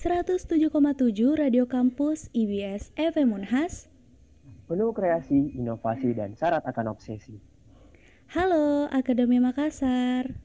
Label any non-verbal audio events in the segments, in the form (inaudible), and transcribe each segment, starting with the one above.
107,7 Radio Kampus IBS FM Unhas. Penuh kreasi, inovasi, dan syarat akan obsesi. Halo Akademi Makassar.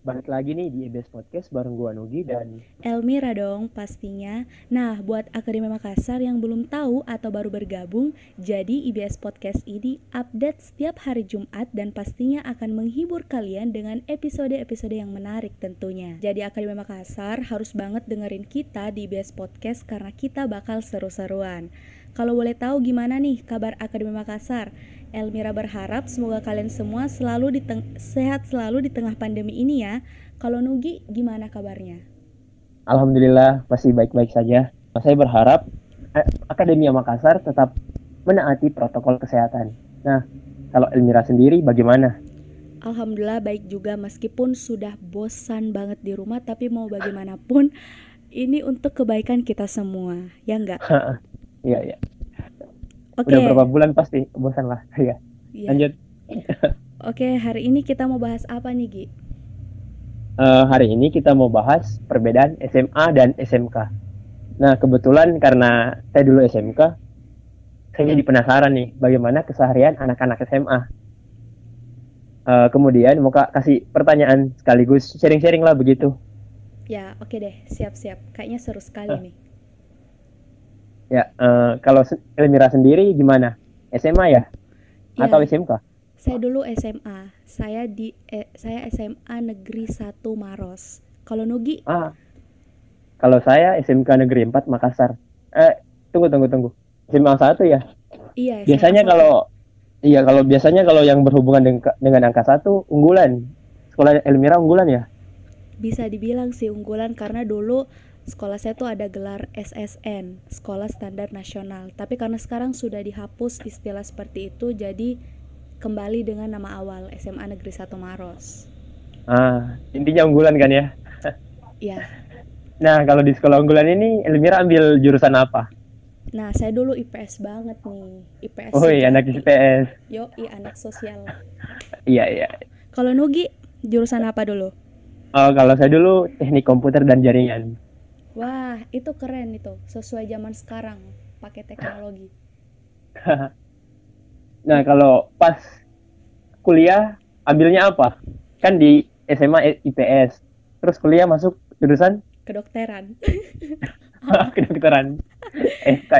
Balik lagi nih di IBS Podcast bareng gua Nugi dan Elmira dong pastinya. Nah, buat Akademi Makassar yang belum tahu atau baru bergabung, jadi IBS Podcast ini update setiap hari Jumat dan pastinya akan menghibur kalian dengan episode-episode yang menarik tentunya. Jadi Akademi Makassar harus banget dengerin kita di IBS Podcast karena kita bakal seru-seruan. Kalau boleh tahu gimana nih kabar Akademi Makassar? Elmira berharap semoga kalian semua selalu di sehat selalu di tengah pandemi ini ya. Kalau Nugi gimana kabarnya? Alhamdulillah masih baik-baik saja. Saya berharap eh, Akademi Makassar tetap menaati protokol kesehatan. Nah, kalau Elmira sendiri bagaimana? Alhamdulillah baik juga meskipun sudah bosan banget di rumah tapi mau bagaimanapun ini untuk kebaikan kita semua, ya enggak? Iya, iya. Okay. Udah berapa bulan pasti bosan lah. (laughs) ya. Yeah. Lanjut. (laughs) Oke, okay, hari ini kita mau bahas apa nih, Gi? Uh, hari ini kita mau bahas perbedaan SMA dan SMK. Nah, kebetulan karena saya dulu SMK, saya jadi penasaran nih bagaimana keseharian anak-anak SMA. Uh, eh, kemudian mau kasih pertanyaan sekaligus sharing-sharing lah begitu. Ya, oke okay deh, siap-siap. Kayaknya seru sekali uh. nih. Ya, uh, kalau Elmira sendiri gimana? SMA ya? ya? Atau SMK? Saya dulu SMA. Saya di eh, saya SMA Negeri 1 Maros. Kalau Nugi? Ah. Kalau saya SMK Negeri 4 Makassar. Eh, tunggu tunggu tunggu. SMA 1 ya? Iya, SMA Biasanya 1. kalau Iya, kalau biasanya kalau yang berhubungan dengan, dengan angka satu unggulan. Sekolah Elmira unggulan ya? Bisa dibilang sih unggulan karena dulu sekolah saya tuh ada gelar SSN, Sekolah Standar Nasional. Tapi karena sekarang sudah dihapus istilah seperti itu, jadi kembali dengan nama awal SMA Negeri 1 Maros. Ah, intinya unggulan kan ya? (laughs) Iya. nah, kalau di sekolah unggulan ini Elmira ambil jurusan apa? Nah, saya dulu IPS banget nih. IPS. Oh iya, anak IPS. Yo, iya anak sosial. (laughs) iya, iya. Kalau Nugi, jurusan apa dulu? Oh, kalau saya dulu teknik komputer dan jaringan. Wah, itu keren itu, sesuai zaman sekarang, pakai teknologi. (laughs) nah, kalau pas kuliah ambilnya apa? Kan di SMA IPS. Terus kuliah masuk jurusan kedokteran. (laughs) kedokteran. FK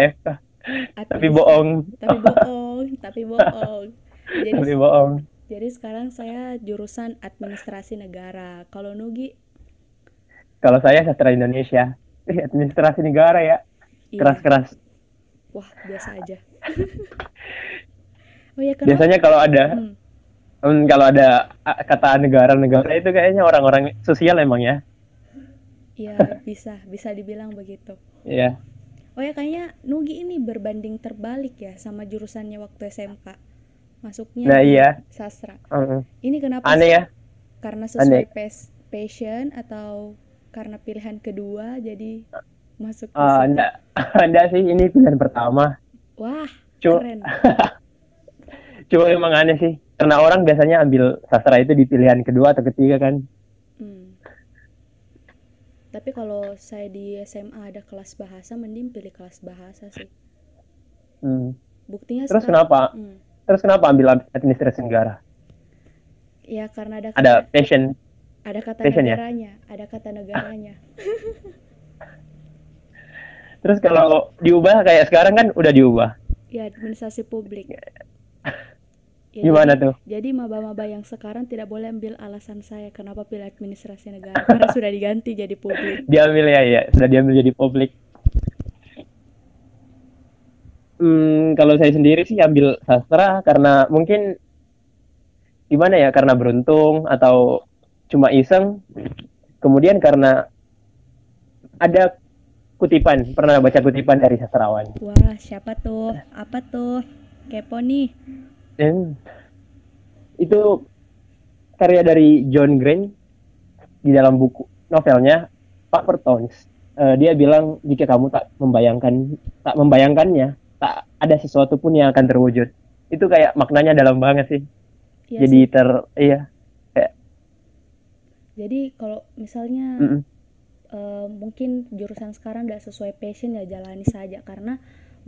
(laughs) Tapi bohong. Tapi bohong, tapi bohong. Jadi, tapi bohong. Jadi sekarang saya jurusan administrasi negara. Kalau Nugi kalau saya sastra Indonesia, eh, (laughs) administrasi negara ya. Iya. Keras-keras. Wah, biasa aja. (laughs) oh ya, Biasanya kalau ada hmm. um, kalau ada kata negara-negara itu kayaknya orang-orang sosial emang ya. Iya, (laughs) bisa, bisa dibilang begitu. Iya. Oh ya kayaknya Nugi ini berbanding terbalik ya sama jurusannya waktu SMK. Masuknya nah, iya. sastra. Uh -uh. Ini kenapa? Aneh ya? Karena sesuai passion atau karena pilihan kedua jadi masuk uh, enggak. (laughs) Enggak sih ini pilihan pertama. Wah Cuma, keren. (laughs) Cuma emang aneh sih. Karena orang biasanya ambil sastra itu di pilihan kedua atau ketiga kan. Hmm. tapi kalau saya di SMA ada kelas bahasa mending pilih kelas bahasa sih. Hmm. buktinya terus sekarang, kenapa? Hmm. terus kenapa ambil administrasi negara? Ya karena ada ada passion ada kata Fashion, ya? negaranya, ya? ada kata negaranya. (laughs) Terus kalau diubah kayak sekarang kan udah diubah. Ya, administrasi publik. (laughs) Ya, Gimana jadi, tuh? Jadi maba-maba yang sekarang tidak boleh ambil alasan saya kenapa pilih administrasi negara karena (laughs) sudah diganti jadi publik. Diambil ya, ya, sudah diambil jadi publik. Hmm, kalau saya sendiri sih ambil sastra karena mungkin gimana ya karena beruntung atau cuma iseng. Kemudian karena ada kutipan pernah baca kutipan dari sastrawan. Wah siapa tuh? Apa tuh? Kepo nih. Dan itu karya dari John Green di dalam buku novelnya Pak Pertons uh, dia bilang jika kamu tak membayangkan tak membayangkannya tak ada sesuatu pun yang akan terwujud. Itu kayak maknanya dalam banget sih. Iya jadi sih. ter iya jadi kalau misalnya mm -mm. eh, mungkin jurusan sekarang nggak sesuai passion ya jalani saja karena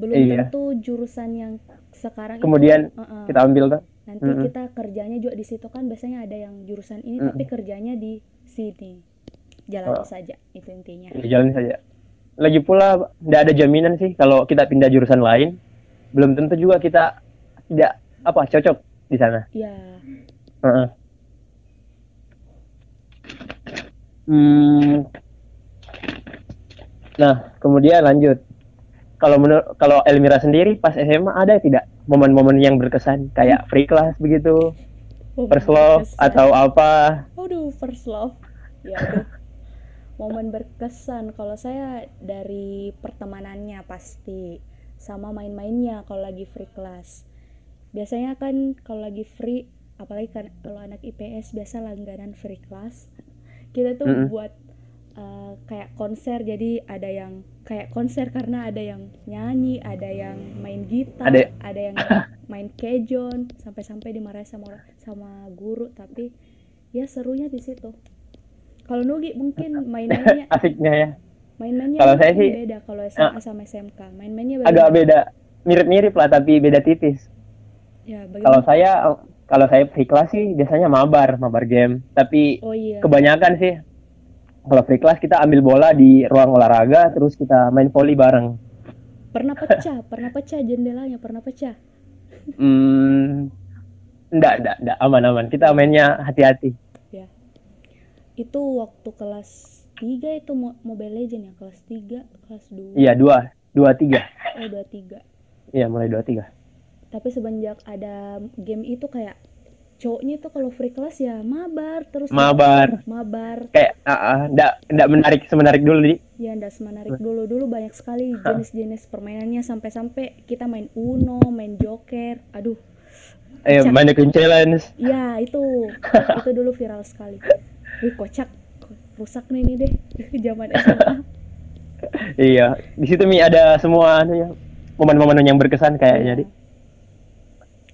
belum Iya. tentu jurusan yang sekarang Kemudian itu, eh, eh, kita ambil tuh nanti Mm-mm. kita kerjanya juga di situ kan biasanya ada yang jurusan ini Mm-mm. tapi kerjanya di sini jalani Oh. saja itu intinya ya, jalan saja lagi pula tidak ada jaminan sih kalau kita pindah jurusan lain belum tentu juga kita tidak apa cocok di sana ya Heeh. Hmm. Nah, kemudian lanjut. Kalau menurut kalau Elmira sendiri pas SMA ada tidak momen-momen yang berkesan kayak free class begitu, Oh, first love berkesan. atau apa? Aduh, first love. Ya, aduh. Momen berkesan kalau saya dari pertemanannya pasti sama main-mainnya kalau lagi free class. Biasanya kan kalau lagi free, apalagi kan kalau anak IPS biasa langganan free class. Kita tuh Mm-mm. buat uh, kayak konser. Jadi ada yang kayak konser karena ada yang nyanyi, ada yang main gitar, Ada- ada yang (laughs) main kejon sampai-sampai dimarahin sama sama guru. Tapi ya serunya di situ. Kalau Nugi mungkin (laughs) main-mainnya (laughs) Asiknya ya. main-mainnya Kalau saya sih, beda kalau SMA sama SMK main-mainnya Agak beda, mirip-mirip lah tapi beda tipis. ya Kalau saya kalau saya free class sih biasanya mabar, mabar game. Tapi oh iya kebanyakan sih kalau free class kita ambil bola di ruang olahraga terus kita main volley bareng. pernah pecah (laughs) pernah pecah jendelanya pernah pecah Hmm, enggak, enggak, enggak, aman, aman. Kita mainnya hati-hati. ya itu waktu kelas 3 itu Mo- Mobile Legend ya kelas 3 kelas 2 Iya, dua, dua tiga. oh 23 Iya, mulai dua tiga. Tapi semenjak ada game itu kayak cowoknya itu kalau free class ya mabar terus Mabar. mabar Kayak, ah, ah, enggak, enggak menarik semenarik dulu di. ya ndak menarik dulu dulu banyak sekali jenis-jenis permainannya sampai-sampai kita main Uno main Joker aduh Eh, Kocak. mannequin challenge. ya itu (laughs) itu dulu viral sekali wih kocak rusak nih ini deh (laughs) zaman SMA Iya, di situ mi ada semua anu ya, momen-momen yang berkesan kayaknya di. Iya.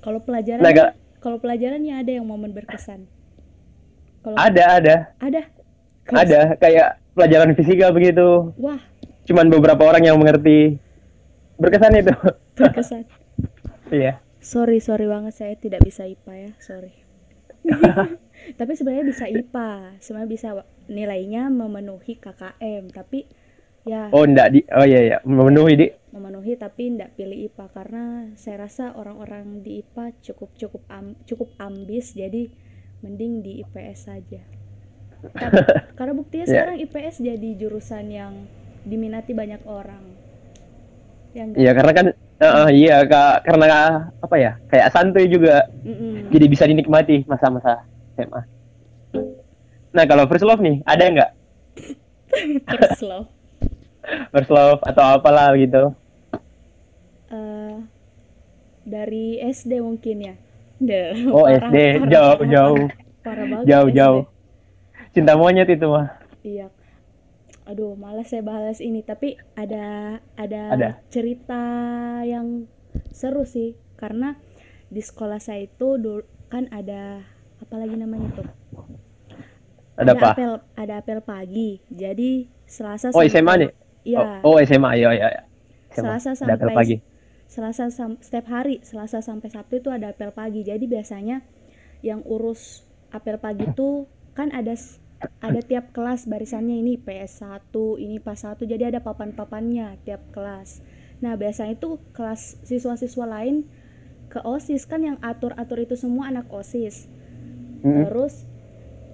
Kalau pelajaran Nah, kalau pelajarannya ada yang momen berkesan kalau Ada, ada, ada ada. Kayak pelajaran fisika begitu. wah Cuman beberapa orang yang mengerti. Berkesan itu. (laughs) berkesan Iya. Sorry, sorry banget saya tidak bisa IPA ya, sorry. (laughs) tapi sebenarnya bisa IPA, sebenarnya bisa nilainya memenuhi KKM, tapi ya Oh, enggak di. Oh iya iya, memenuhi di. Memenuhi tapi tidak pilih IPA karena saya rasa orang-orang di IPA cukup cukup am, cukup ambis, jadi mending di IPS saja. Tapi- (laughs) karena buktinya Ya. sekarang IPS jadi jurusan yang diminati banyak orang. Ya? Iya, karena kan eh, iya Kak, karena apa ya? Kayak santuy juga. Mm-mm. Jadi bisa dinikmati masa-masa SMA. Nah, kalau first love nih, ada nggak? (laughs) First love. (laughs) First love atau apalah gitu. eh dari SD mungkin ya. Duh, Oh, parah, SD, parah, jauh, parah, jauh. Parah, parah banget Jauh, SD. jauh. Cinta monyet itu mah. Iya. Aduh, malas saya bahas ini, tapi ada ada, Ada. cerita yang seru sih karena di sekolah saya itu dulu kan ada apa lagi namanya tuh? Ada apa? apel ada apel pagi. Jadi Selasa Oh, SMA nih? Iya. Oh, oh, SMA, iya, iya. iya. SMA. Selasa Ada apel sampai pagi. Selasa sam- setiap hari Selasa sampai Sabtu itu ada apel pagi. Jadi biasanya yang urus apel pagi itu kan ada ada tiap kelas barisannya ini PS1, ini PAS 1. Jadi ada papan-papannya tiap kelas. Nah, biasanya itu kelas siswa-siswa lain ke OSIS kan yang atur-atur itu semua anak OSIS. Mm-mm. Terus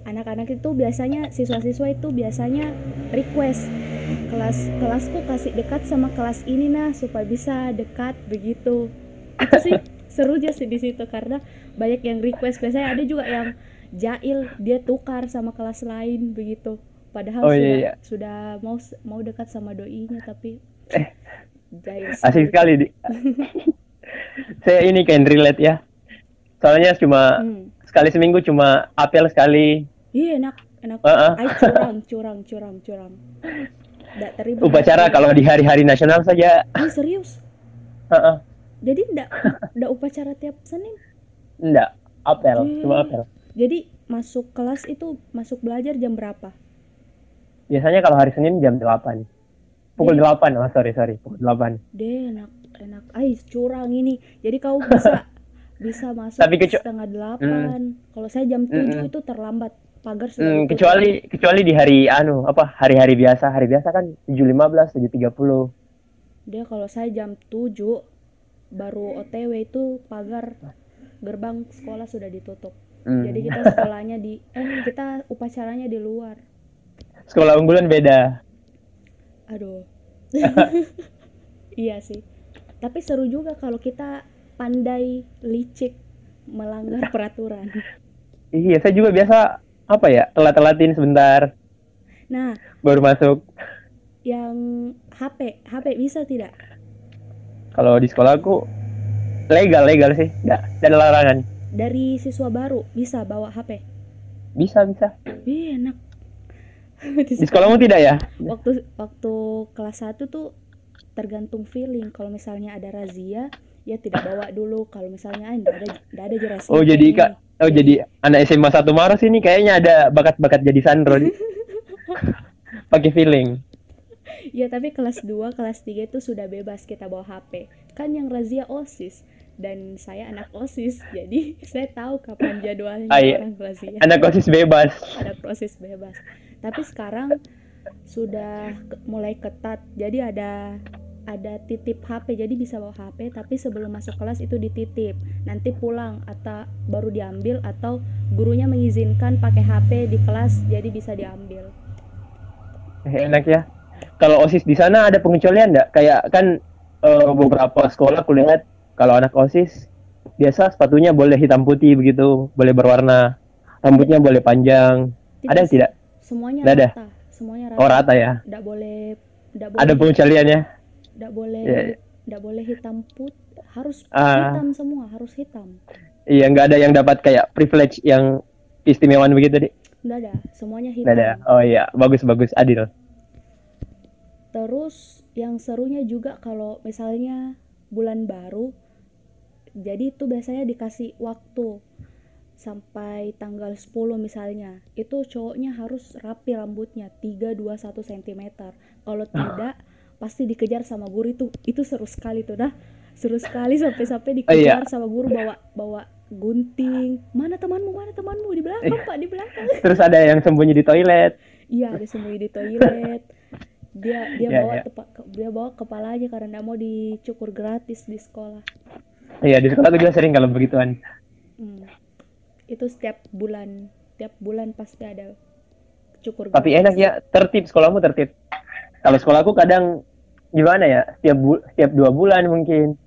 anak-anak itu biasanya siswa-siswa itu biasanya request kelas kelasku kasih dekat sama kelas ini nah supaya bisa dekat begitu. Itu sih serunya sih di situ karena banyak yang request biasanya ada juga yang jail dia tukar sama kelas lain begitu. Padahal Oh, sudah iya, iya. sudah mau mau dekat sama doinya tapi jail Asik sekali. Di. (laughs) Saya ini kan relate ya. Soalnya cuma Hmm. sekali seminggu cuma apel sekali. Iya enak enak. Heeh. Ay curang curang curang curang. (laughs) Nggak terima. Upacara kalau di hari-hari nasional saja. Ih, serius. Heeh. Jadi ndak ndak upacara tiap Senin. Enggak, apel, Hmm. cuma apel. Jadi masuk kelas itu masuk belajar jam berapa? biasanya kalau hari Senin jam 8 pukul Jadi- 8 oh sorry sorry pukul 8 deh enak enak ay curang ini jadi kau bisa (laughs) bisa masuk Tapi kecu- setengah delapan kalau saya jam tujuh itu terlambat pagar Hmm, kecuali kecuali di hari anu apa hari-hari biasa. Hari biasa kan 7.15 7.30 dia kalau saya jam 7 baru OTW itu pagar gerbang sekolah sudah ditutup. Hmm. jadi kita (laughs) sekolahnya di eh kita upacaranya di luar. Sekolah unggulan beda. Aduh. (laughs) Iya sih. Tapi seru juga kalau kita pandai licik melanggar (laughs) peraturan. Iya saya juga biasa apa ya? Telat-telatin sebentar. Nah baru masuk. yang HP HP bisa tidak? Kalau di sekolahku legal legal sih. Nggak ada larangan. Dari siswa baru bisa bawa HP bisa bisa. Ih, enak. (laughs) Di sekolahmu tidak ya? Waktu waktu kelas 1 tuh tergantung feeling. Kalau misalnya ada razia ya tidak bawa dulu. Kalau misalnya ah, enggak ada enggak ada razia oh jadi kak oh jadi anak SMA satu Maros ini kayaknya ada bakat-bakat jadi sandro (laughs) pakai feeling. Ya tapi kelas 2 kelas 3 itu sudah bebas kita bawa HP kan yang razia OSIS. Dan saya anak OSIS jadi (laughs) saya tahu kapan jadwalnya Ah, iya. orang razia. anak osis bebas. Ada proses bebas. Tapi sekarang sudah mulai ketat. Jadi ada ada titip HP jadi bisa bawa HP tapi sebelum masuk kelas itu dititip. Nanti pulang atau baru diambil atau gurunya mengizinkan pakai HP di kelas jadi bisa diambil. Eh, enak ya. Kalau osis di sana ada pengecualian nggak? Kayak kan eh, beberapa sekolah kulihat kalau anak osis biasa sepatunya boleh hitam putih begitu boleh berwarna rambutnya boleh panjang. Ada sih. tidak? Semuanya Nggak ada? rata. Semuanya rata oh rata. ya? Tidak boleh tidak boleh ada pengecualiannya tidak boleh iya. tidak boleh hitam put harus Ah. hitam semua harus hitam iya nggak ada yang dapat kayak privilege yang istimewaan begitu deh tidak ada semuanya hitam nggak ada oh iya bagus bagus adil Terus yang serunya juga kalau misalnya bulan baru, jadi itu biasanya dikasih waktu sampai tanggal 10 misalnya. Itu cowoknya harus rapi rambutnya 3-2-1 cm. Kalau tidak pasti dikejar sama guru itu. Itu seru sekali tuh dah. Seru sekali sampai-sampai Oh, iya. dikejar sama guru bawa bawa gunting. Mana temanmu? Mana temanmu? Di belakang, Pak, di belakang. (laughs) terus ada yang sembunyi di toilet Iya, ada sembunyi di toilet. Dia dia (laughs) Iya, bawa iya. tepa- dia bawa kepalanya karena mau dicukur gratis di sekolah. iya di sekolah aku juga sering kalau begituan Hmm. Itu setiap bulan, tiap bulan pasti ada cukur tapi gratis. enak ya tertib sekolahmu tertib kalau sekolahku kadang gimana ya? Setiap bu setiap dua bulan mungkin.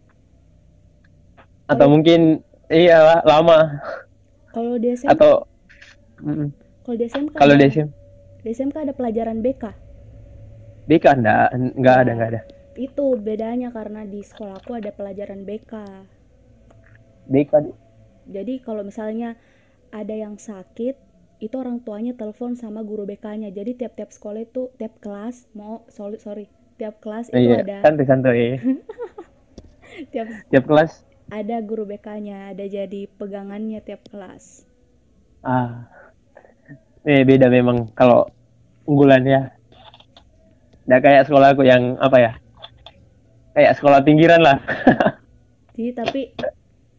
Atau mungkin iya lama. Kalau di SMK, atau Mm, kalau di SMK kalau ada, di SM di SMK ada pelajaran BK. BK enggak enggak ada enggak ada. Itu bedanya karena di sekolahku ada pelajaran BK. BK di- Jadi kalau misalnya ada yang sakit, itu orang tuanya telepon sama guru BK-nya. Jadi tiap-tiap sekolah itu tiap kelas mau sorry sorry, tiap kelas itu iya ada santai santai (laughs) tiap tiap kelas ada guru BK-nya, ada jadi pegangannya tiap kelas. ah eh beda memang kalau unggulan ya nggak kayak sekolah aku yang apa ya kayak sekolah pinggiran lah (laughs) Jadi tapi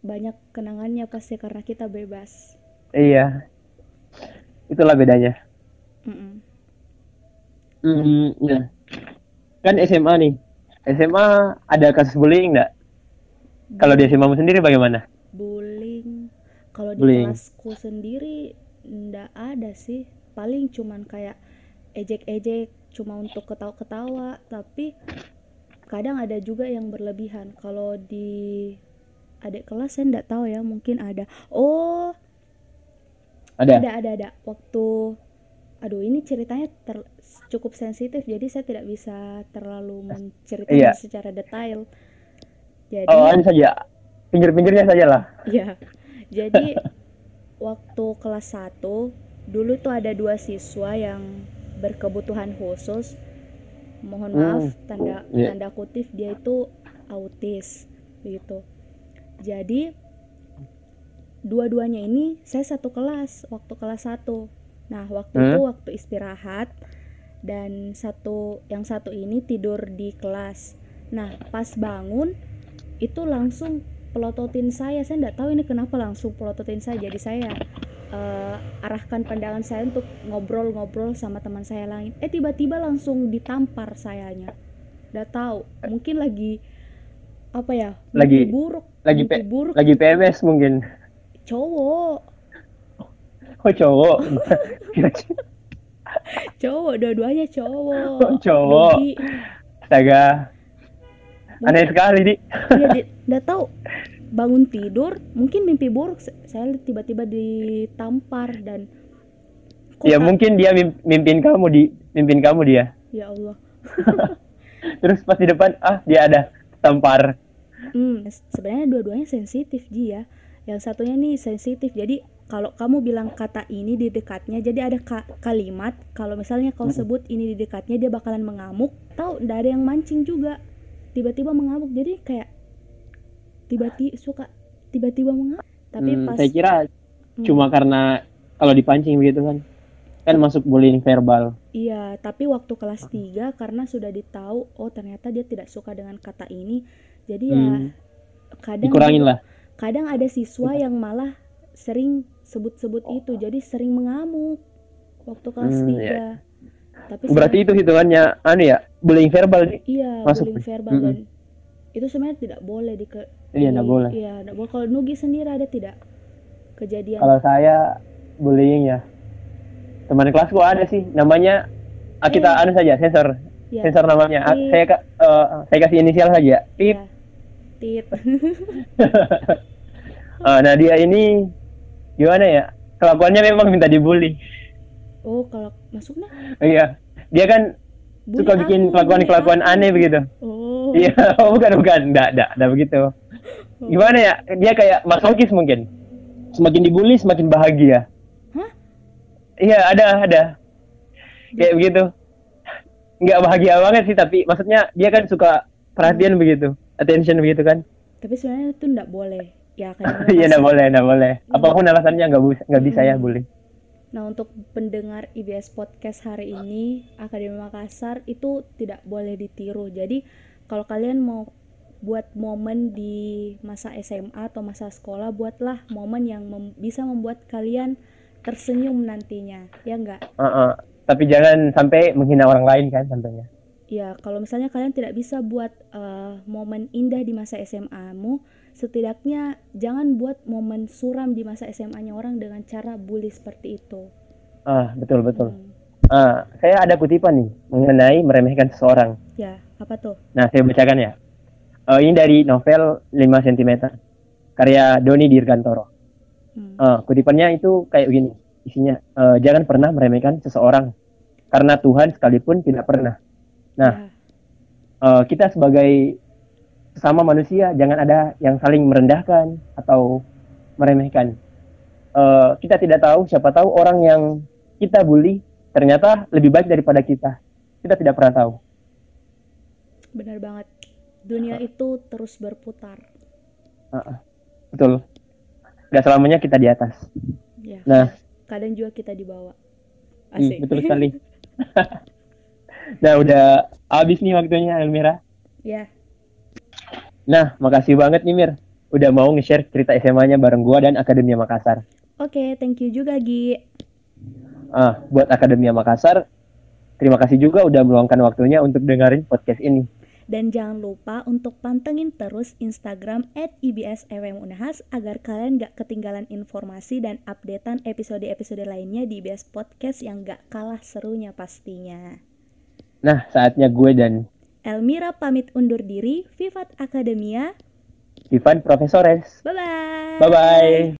banyak kenangannya pasti karena kita bebas. iya itulah bedanya Mm-mm. Hmm, ya. Kan SMA nih. SMA ada kasus bullying nggak? Kalau di SMA mu sendiri bagaimana? bullying kalau di Bullying. kelasku sendiri ndak ada sih paling cuman kayak ejek-ejek cuma untuk ketawa-ketawa tapi kadang ada juga yang berlebihan kalau di adik kelas saya ndak tahu ya mungkin ada oh Ada. ada ada ada waktu aduh ini ceritanya ter- cukup sensitif jadi saya tidak bisa terlalu menceritakan Iya. secara detail jadi Oh, anu saja. Pinggir-pinggirnya saja lah. Ya, (laughs) jadi waktu kelas 1 dulu tuh ada dua siswa yang berkebutuhan khusus. Mohon Hmm, maaf tanda iya. tanda kutip dia itu autis gitu. Jadi dua-duanya ini saya satu kelas waktu kelas 1. Nah, waktu Hmm. itu waktu istirahat dan satu yang satu ini tidur di kelas. Nah pas bangun itu langsung pelototin saya. Saya nggak tahu ini kenapa langsung pelototin saya. Jadi saya uh, arahkan pandangan saya untuk ngobrol-ngobrol sama teman saya lain. Eh tiba-tiba langsung ditampar sayanya. Udah tahu mungkin lagi apa ya lagi buruk lagi pe- buruk. lagi PMS mungkin cowok. Oh cowok? (laughs) Cowok dua-duanya cowok. Oh, cowok. Jadi, astaga. Aneh sekali di. Di- (laughs) udah tahu. Bangun tidur mungkin mimpi buruk saya tiba-tiba ditampar dan kok ya mungkin dia mim- mimpin kamu di. Mimpin kamu dia. Ya Allah. (laughs) Terus pas di depan ah dia ada tampar. Hmm, sebenarnya dua-duanya sensitif Ji ya. Yang satunya nih sensitif. Jadi kalau kamu bilang kata ini di dekatnya, jadi ada ka- kalimat kalau misalnya kau sebut ini di dekatnya dia bakalan mengamuk. Tahu ndak ada yang mancing juga. Tiba-tiba mengamuk. Jadi kayak tiba-tiba suka tiba-tiba mengamuk. Tapi Hmm, pas saya kira Hmm, cuma karena kalau dipancing begitu kan kan masuk bullying verbal Iya, tapi waktu kelas 3 karena sudah ditahu oh ternyata dia tidak suka dengan kata ini. Jadi ya Hmm, kadang dikurangin lah kadang ada siswa yang malah sering sebut-sebut itu jadi sering mengamuk waktu kelas Hmm, 3 iya. tapi berarti itu hitungannya anu ya bullying verbal nih iya masuk. bullying verbal Mm-mm. dan itu sebenarnya tidak boleh di iya nggak boleh iya nggak boleh kalau Nugi sendiri ada tidak kejadian kalau saya bullying ya teman kelasku ada sih namanya ah, kita Eh. anu saja sensor ya sensor namanya Pip. saya eh, saya kasih inisial saja pip ya. Tit. (laughs) Ah, nah dia ini gimana ya? Kelakuannya memang minta dibully. Oh kalau masuknya iya. Dia kan bully suka bikin aku, kelakuan-kelakuan bully aku. aneh begitu. Oh. Iya (laughs) oh, bukan bukan. Enggak enggak enggak begitu. Gimana ya? Dia kayak masokis mungkin. Semakin dibully semakin bahagia. Hah? iya ada ada. Kayak begitu. Nggak bahagia banget sih tapi maksudnya dia kan suka perhatian begitu attention begitu kan tapi sebenarnya itu nggak boleh ya kan (laughs) iya nggak boleh nggak boleh apa pun alasannya nggak bisa nggak bisa ya Hmm. bully Nah, untuk pendengar IBS Podcast hari ini, Akademi Makassar itu tidak boleh ditiru. Jadi, kalau kalian mau buat momen di masa SMA atau masa sekolah, buatlah momen yang mem- bisa membuat kalian tersenyum nantinya. Ya enggak? Heeh. tapi jangan sampai menghina orang lain kan tentunya Ya, kalau misalnya kalian tidak bisa buat eh, momen indah di masa SMA-mu, setidaknya jangan buat momen suram di masa SMA-nya orang dengan cara bully seperti itu. ah betul betul Hmm. ah saya ada kutipan nih mengenai meremehkan seseorang Ya, apa tuh? Nah, saya bacakan ya. Eh, ini dari novel 5 cm. Karya Doni Dirgantoro. Hmm. Eh, kutipannya itu kayak begini. Isinya, eh, jangan pernah meremehkan seseorang. Karena Tuhan sekalipun tidak pernah. Nah. Eh, kita sebagai sesama manusia, jangan ada yang saling merendahkan atau meremehkan. Eh, kita tidak tahu, siapa tahu orang yang kita bully ternyata lebih baik daripada kita. Kita tidak pernah tahu. Benar banget. Dunia itu terus berputar. Heeh. Betul. Gak selamanya kita di atas. Ya. Nah, Kadang juga kita dibawa. Hmm, Asik. betul (laughs) sekali. Nah, udah habis nih waktunya Elmira. ya. Nah, makasih banget nih Mir. Udah mau nge-share cerita SMA-nya bareng gua dan Akademia Makassar. Oke, thank you juga Gi. Ah, buat Akademia Makassar, terima kasih juga udah meluangkan waktunya untuk dengerin podcast ini. Dan jangan lupa untuk pantengin terus Instagram at IBSEWMUNAHAS agar kalian gak ketinggalan informasi dan updatean episode-episode lainnya di IBS Podcast yang gak kalah serunya pastinya. Nah, saatnya gue dan Elmira pamit undur diri, Vivat Akademia. Ivan Profesores. Bye-bye. Bye-bye.